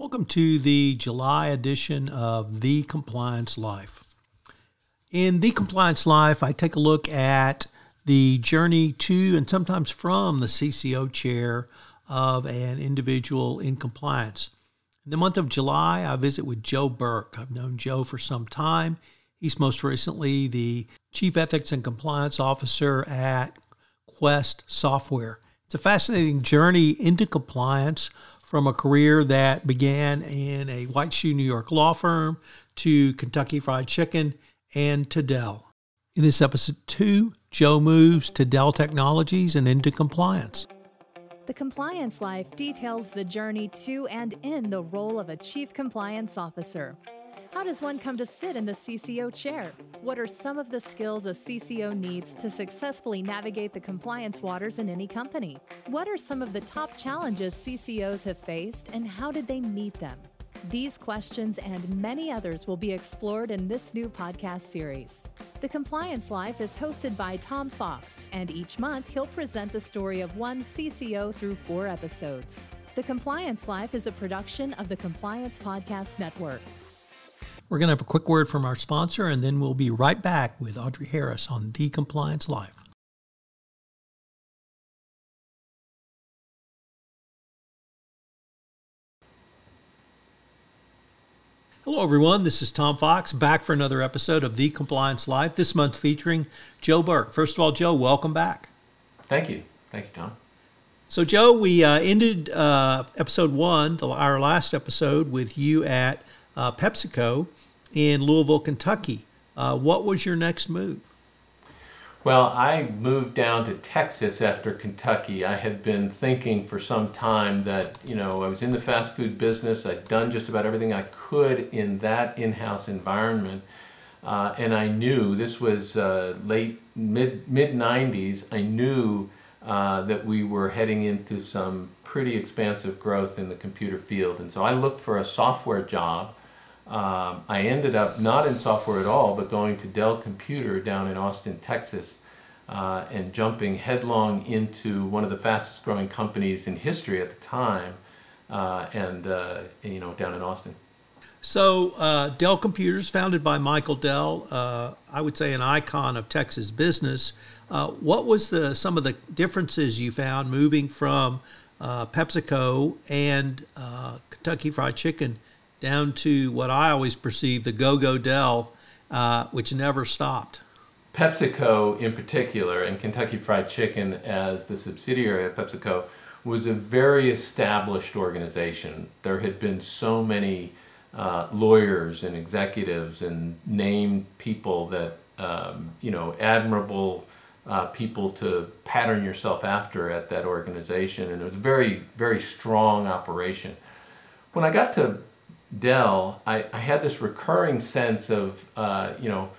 Welcome to the July edition of The Compliance Life. In The Compliance Life, I take a look at the journey to and sometimes from the CCO chair of an individual in compliance. In the month of July, I visit with Joe Burke. I've known Joe for some time. He's most recently the Chief Ethics and Compliance Officer at Quest Software. It's a fascinating journey into compliance from a career that began in a white shoe New York law firm to Kentucky Fried Chicken and to Dell. In this episode two, Joe moves to Dell Technologies and into compliance. The Compliance Life details the journey to and in the role of a Chief Compliance Officer. How does one come to sit in the CCO chair? What are some of the skills a CCO needs to successfully navigate the compliance waters in any company? What are some of the top challenges CCOs have faced and how did they meet them? These questions and many others will be explored in this new podcast series. The Compliance Life is hosted by Tom Fox, and each month he'll present the story of one CCO through four episodes. The Compliance Life is a production of the Compliance Podcast Network. We're going to have a quick word from our sponsor, and then we'll be right back with Audrey Harris on The Compliance Life. Hello, everyone. This is Tom Fox back for another episode of The Compliance Life, this month featuring Joe Burke. First of all, Joe, welcome back. Thank you. Thank you, Tom. So, Joe, we uh, ended uh, episode one, our last episode, with you at uh, PepsiCo in Louisville, Kentucky. Uh, what was your next move? Well, I moved down to Texas after Kentucky. I had been thinking for some time that, you know, I was in the fast food business. I'd done just about everything I could in that in house environment. Uh, and I knew this was uh, late, mid, mid 90s. I knew uh, that we were heading into some pretty expansive growth in the computer field. And so I looked for a software job um, I ended up not in software at all, but going to Dell Computer down in Austin, Texas, uh, and jumping headlong into one of the fastest growing companies in history at the time, uh, and uh, you know down in Austin. So uh, Dell Computers, founded by Michael Dell, uh, I would say an icon of Texas business. Uh, what was the some of the differences you found moving from PepsiCo and Kentucky Fried Chicken? Down to what I always perceived the Go Go Dell, uh, which never stopped. PepsiCo, in particular, and Kentucky Fried Chicken as the subsidiary of PepsiCo, was a very established organization. There had been so many uh, lawyers and executives and named people that, um, you know, admirable uh, people to pattern yourself after at that organization. And it was a very, very strong operation. When I got to Dell, I, I had this recurring sense of, uh, you know,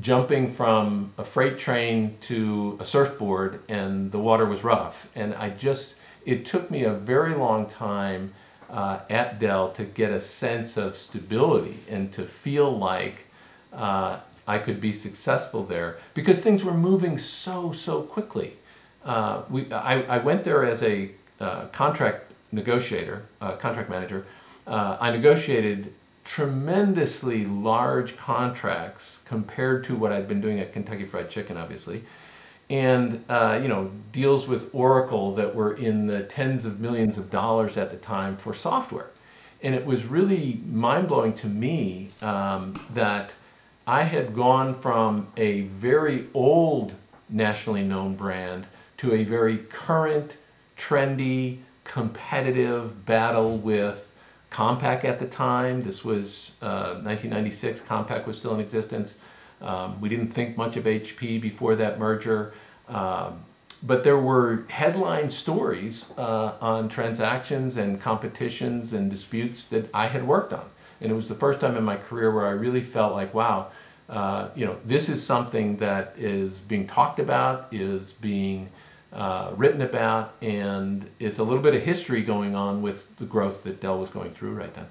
jumping from a freight train to a surfboard and the water was rough. And I just, it took me a very long time uh, at Dell to get a sense of stability and to feel like uh, I could be successful there because things were moving so, so quickly. Uh, we, I, I went there as a uh, contract negotiator, uh, contract manager uh, I negotiated tremendously large contracts compared to what I'd been doing at Kentucky Fried Chicken, obviously, and uh, you know deals with Oracle that were in the tens of millions of dollars at the time for software. And it was really mind blowing to me um, that I had gone from a very old nationally known brand to a very current, trendy, competitive battle with Compaq at the time. This was uh, 1996, Compaq was still in existence. Um, we didn't think much of HP before that merger. Um, but there were headline stories uh, on transactions and competitions and disputes that I had worked on. And it was the first time in my career where I really felt like, wow, uh, you know, this is something that is being talked about, is being uh, written about, and it's a little bit of history going on with the growth that Dell was going through right then.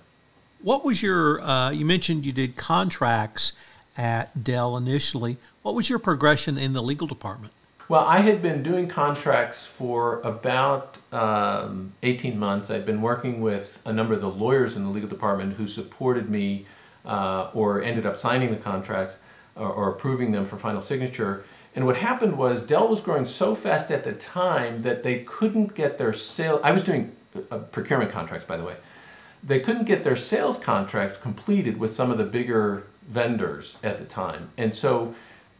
What was your, uh, you mentioned you did contracts at Dell initially. What was your progression in the legal department? Well, I had been doing contracts for about um, 18 months. I'd been working with a number of the lawyers in the legal department who supported me uh, or ended up signing the contracts or, or, approving them for final signature. And what happened was Dell was growing so fast at the time that they couldn't get their sales. I was doing uh, procurement contracts, by the way. They couldn't get their sales contracts completed with some of the bigger vendors at the time. And so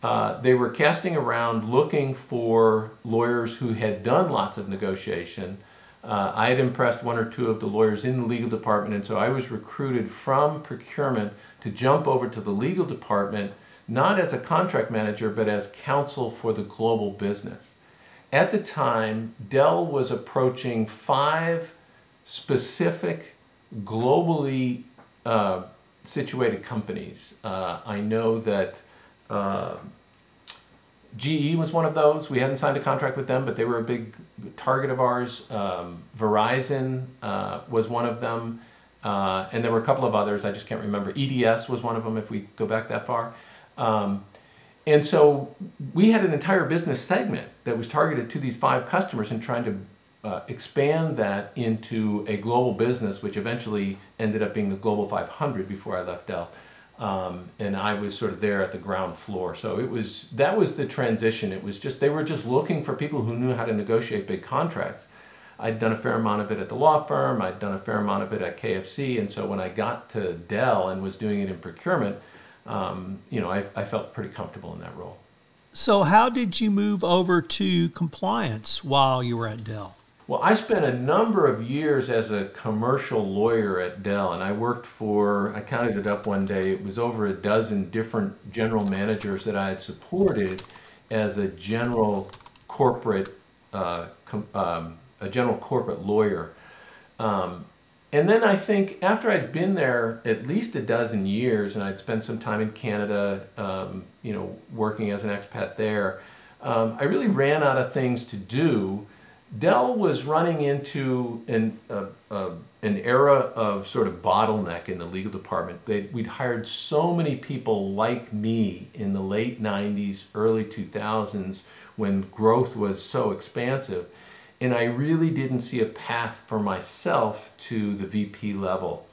uh, they were casting around looking for lawyers who had done lots of negotiation. Uh, I had impressed one or two of the lawyers in the legal department, and so I was recruited from procurement to jump over to the legal department, not as a contract manager, but as counsel for the global business. At the time, Dell was approaching five specific, globally uh, situated companies. Uh, I know that uh, GE was one of those. We hadn't signed a contract with them, but they were a big target of ours. Um, Verizon uh, was one of them. Uh, and there were a couple of others. I just can't remember. EDS was one of them if we go back that far. Um, and so we had an entire business segment that was targeted to these five customers and trying to uh, expand that into a global business, which eventually ended up being the Global 500 before I left Dell. Um, and I was sort of there at the ground floor. So it was that was the transition. It was just they were just looking for people who knew how to negotiate big contracts. I'd done a fair amount of it at the law firm. I'd done a fair amount of it at KFC, and so when I got to Dell and was doing it in procurement, um, you know, I, I felt pretty comfortable in that role. So, how did you move over to compliance while you were at Dell? Well, I spent a number of years as a commercial lawyer at Dell, and I worked for, I counted it up one day, it was over a dozen different general managers that I had supported as a general corporate, uh, com, um, a general corporate lawyer. Um, and then I think after I'd been there at least a dozen years, and I'd spent some time in Canada, um, you know, working as an expat there, um, I really ran out of things to do Dell was running into an, uh, uh, an era of sort of bottleneck in the legal department. They'd, we'd hired so many people like me in the late 90s, early 2000s when growth was so expansive. And I really didn't see a path for myself to the VP level.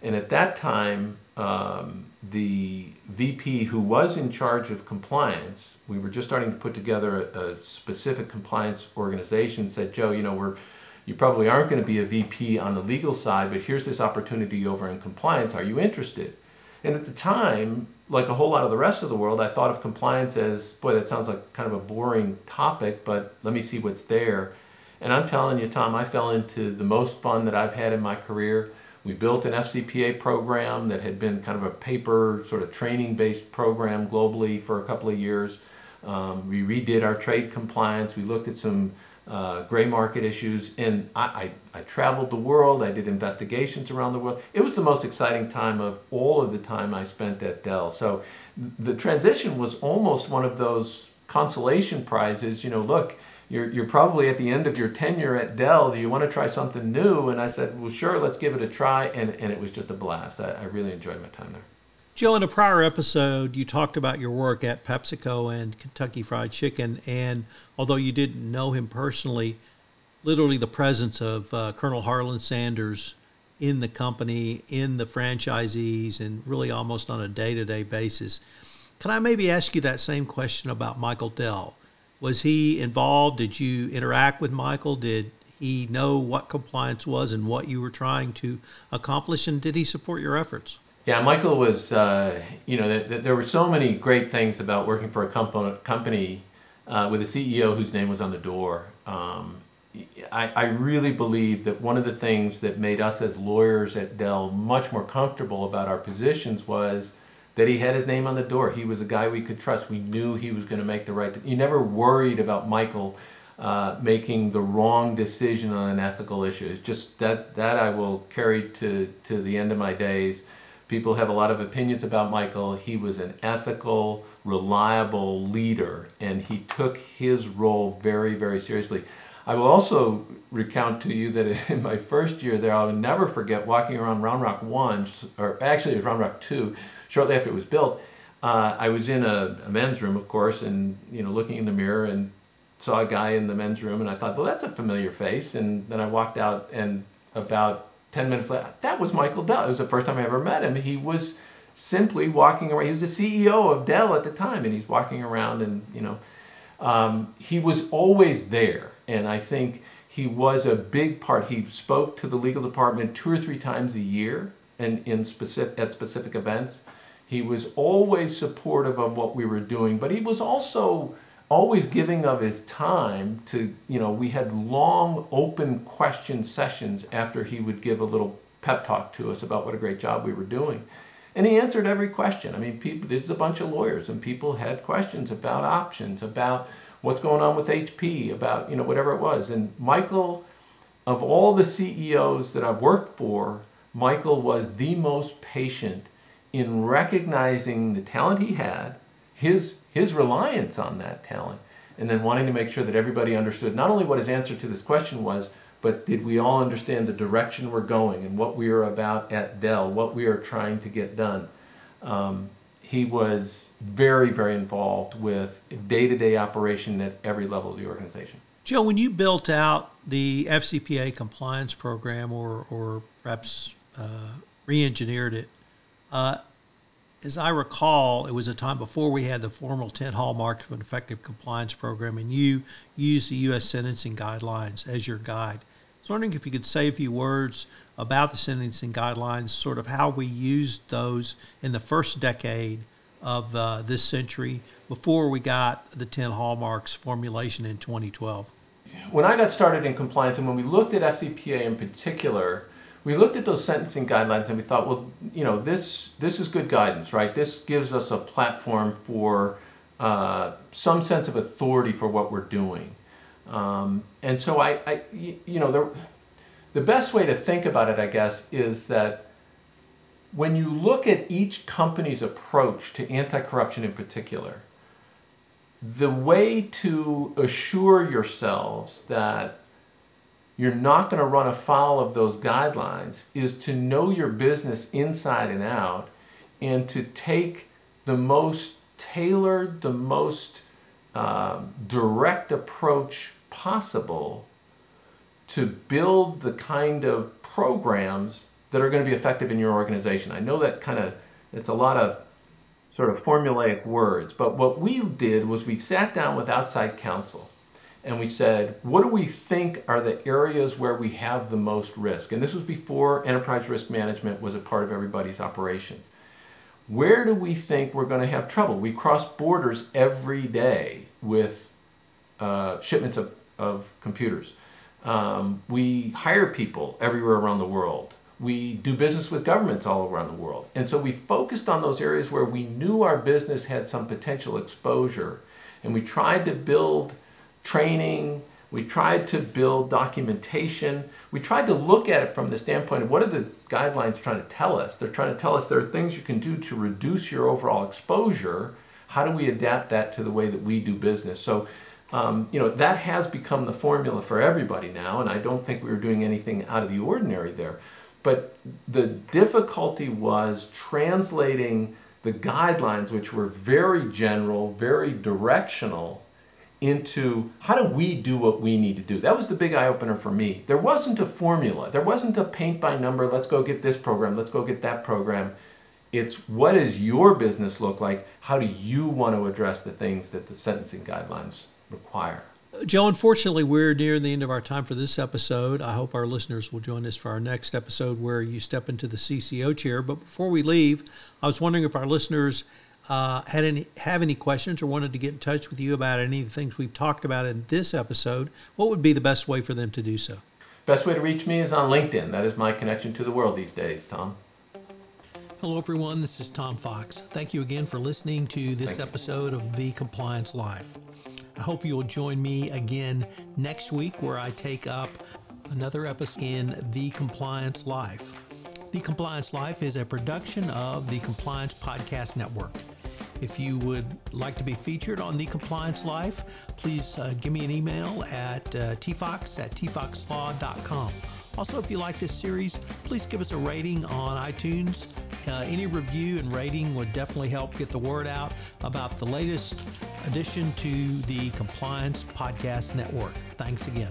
And at that time, um, the VP who was in charge of compliance, we were just starting to put together a, a, specific compliance organization, said, Joe, you know, we're you probably aren't going to be a VP on the legal side, but here's this opportunity over in compliance. Are you interested? And at the time, like a whole lot of the rest of the world, I thought of compliance as, boy, that sounds like kind of a boring topic, but let me see what's there. And I'm telling you, Tom, I fell into the most fun that I've had in my career. We built an FCPA program that had been kind of a paper sort of training based program globally for a couple of years. Um, we redid our trade compliance. We looked at some uh, gray market issues, and I, I, I, traveled the world. I did investigations around the world. It was the most exciting time of all of the time I spent at Dell. So the transition was almost one of those consolation prizes. You know, look, you're, you're probably at the end of your tenure at Dell. Do you want to try something new? And I said, well, sure, let's give it a try. And, and it was just a blast. I, I really enjoyed my time there. Joe, in a prior episode, you talked about your work at PepsiCo and Kentucky Fried Chicken. And although you didn't know him personally, literally the presence of uh, Colonel Harlan Sanders in the company, in the franchisees, and really almost on a day to day basis. Can I maybe ask you that same question about Michael Dell? Was he involved? Did you interact with Michael? Did he know what compliance was and what you were trying to accomplish? And did he support your efforts? Yeah, Michael was, uh, you know, th- th- there were so many great things about working for a comp- company uh, with a CEO whose name was on the door. Um, I, I, really believe that one of the things that made us as lawyers at Dell much more comfortable about our positions was that he had his name on the door. He was a guy we could trust. We knew he was going to make the right. You never worried about Michael uh, making the wrong decision on an ethical issue. It's just that that I will carry to to the end of my days. People have a lot of opinions about Michael. He was an ethical, reliable leader, and he took his role very, very seriously. I will also recount to you that in my first year there, I will never forget walking around Round Rock 1, or actually it was Round Rock 2, shortly after it was built. Uh, I was in a, a, men's room, of course, and you know, looking in the mirror and saw a guy in the men's room, and I thought, well, that's a familiar face. And then I walked out, and about 10 minutes later, that was Michael Dell. It was the first time I ever met him. He was simply walking around. He was the CEO of Dell at the time, and he's walking around, and you know, um, he was always there and I think he was a big part. He spoke to the legal department two or three times a year and in specific at specific events. He was always supportive of what we were doing, but he was also always giving of his time to, you know, we had long open question sessions after he would give a little pep talk to us about what a great job we were doing. And he answered every question. I mean, people, there's a bunch of lawyers, and people had questions about options, about what's going on with HP, about you know whatever it was. And Michael, of all the CEOs that I've worked for, Michael was the most patient in recognizing the talent he had, his his reliance on that talent, and then wanting to make sure that everybody understood not only what his answer to this question was, but did we all understand the direction we're going and what we are about at Dell, what we are trying to get done. Um, he was very, very involved with day to day operation at every level of the organization. Joe, when you built out the FCPA compliance program or, or perhaps uh, re engineered it, uh, as I recall, it was a time before we had the formal 10 hallmarks of an effective compliance program, and you used the U.S. sentencing guidelines as your guide. I was wondering if you could say a few words about the sentencing guidelines, sort of how we used those in the first decade of uh, this century before we got the 10 hallmarks formulation in 2012. When I got started in compliance and when we looked at FCPA in particular, we looked at those sentencing guidelines and we thought, well, you know, this this is good guidance, right? This gives us a platform for uh, some sense of authority for what we're doing. Um, and so I, I, you know, there, the best way to think about it, I guess, is that when you look at each company's approach to anti corruption in particular, the way to assure yourselves that you're not going to run afoul of those guidelines is to know your business inside and out and to take the most tailored, the most um, direct approach possible to build the kind of programs that are going to be effective in your organization. I know that kind of it's a lot of sort of formulaic words, but what we did was we sat down with outside counsel and we said, what do we think are the areas where we have the most risk? And this was before enterprise risk management was a part of everybody's operations. Where do we think we're going to have trouble? We cross borders every day with uh, shipments of, of computers. Um, we hire people everywhere around the world. We do business with governments all around the world. And so we focused on those areas where we knew our business had some potential exposure. And we tried to build training, we tried to build documentation. We tried to look at it from the standpoint of what are the guidelines trying to tell us? They're trying to tell us there are things you can do to reduce your overall exposure. How do we adapt that to the way that we do business? So um, you know, that has become the formula for everybody now, and I don't think we were doing anything out of the ordinary there. But the difficulty was translating the guidelines, which were very general, very directional, into how do we do what we need to do? That was the big eye opener for me. There wasn't a formula, there wasn't a paint by number, let's go get this program, let's go get that program. It's what does your business look like? How do you want to address the things that the sentencing guidelines require. Joe, unfortunately, we're near the end of our time for this episode. I hope our listeners will join us for our next episode where you step into the CCO chair. But before we leave, I was wondering if our listeners uh, had any have any questions or wanted to get in touch with you about any of the things we've talked about in this episode. What would be the best way for them to do so? Best way to reach me is on LinkedIn. That is my connection to the world these days, Tom. Hello, everyone. This is Tom Fox. Thank you again for listening to this episode of The Compliance Life. I hope you'll join me again next week where I take up another episode in The Compliance Life. The Compliance Life is a production of the Compliance Podcast Network. If you would like to be featured on The Compliance Life, please uh, give me an email at uh, tfox at tfoxlaw.com. Also, if you like this series, please give us a rating on iTunes. Uh, any review and rating would definitely help get the word out about the latest addition to the Compliance Podcast Network. Thanks again.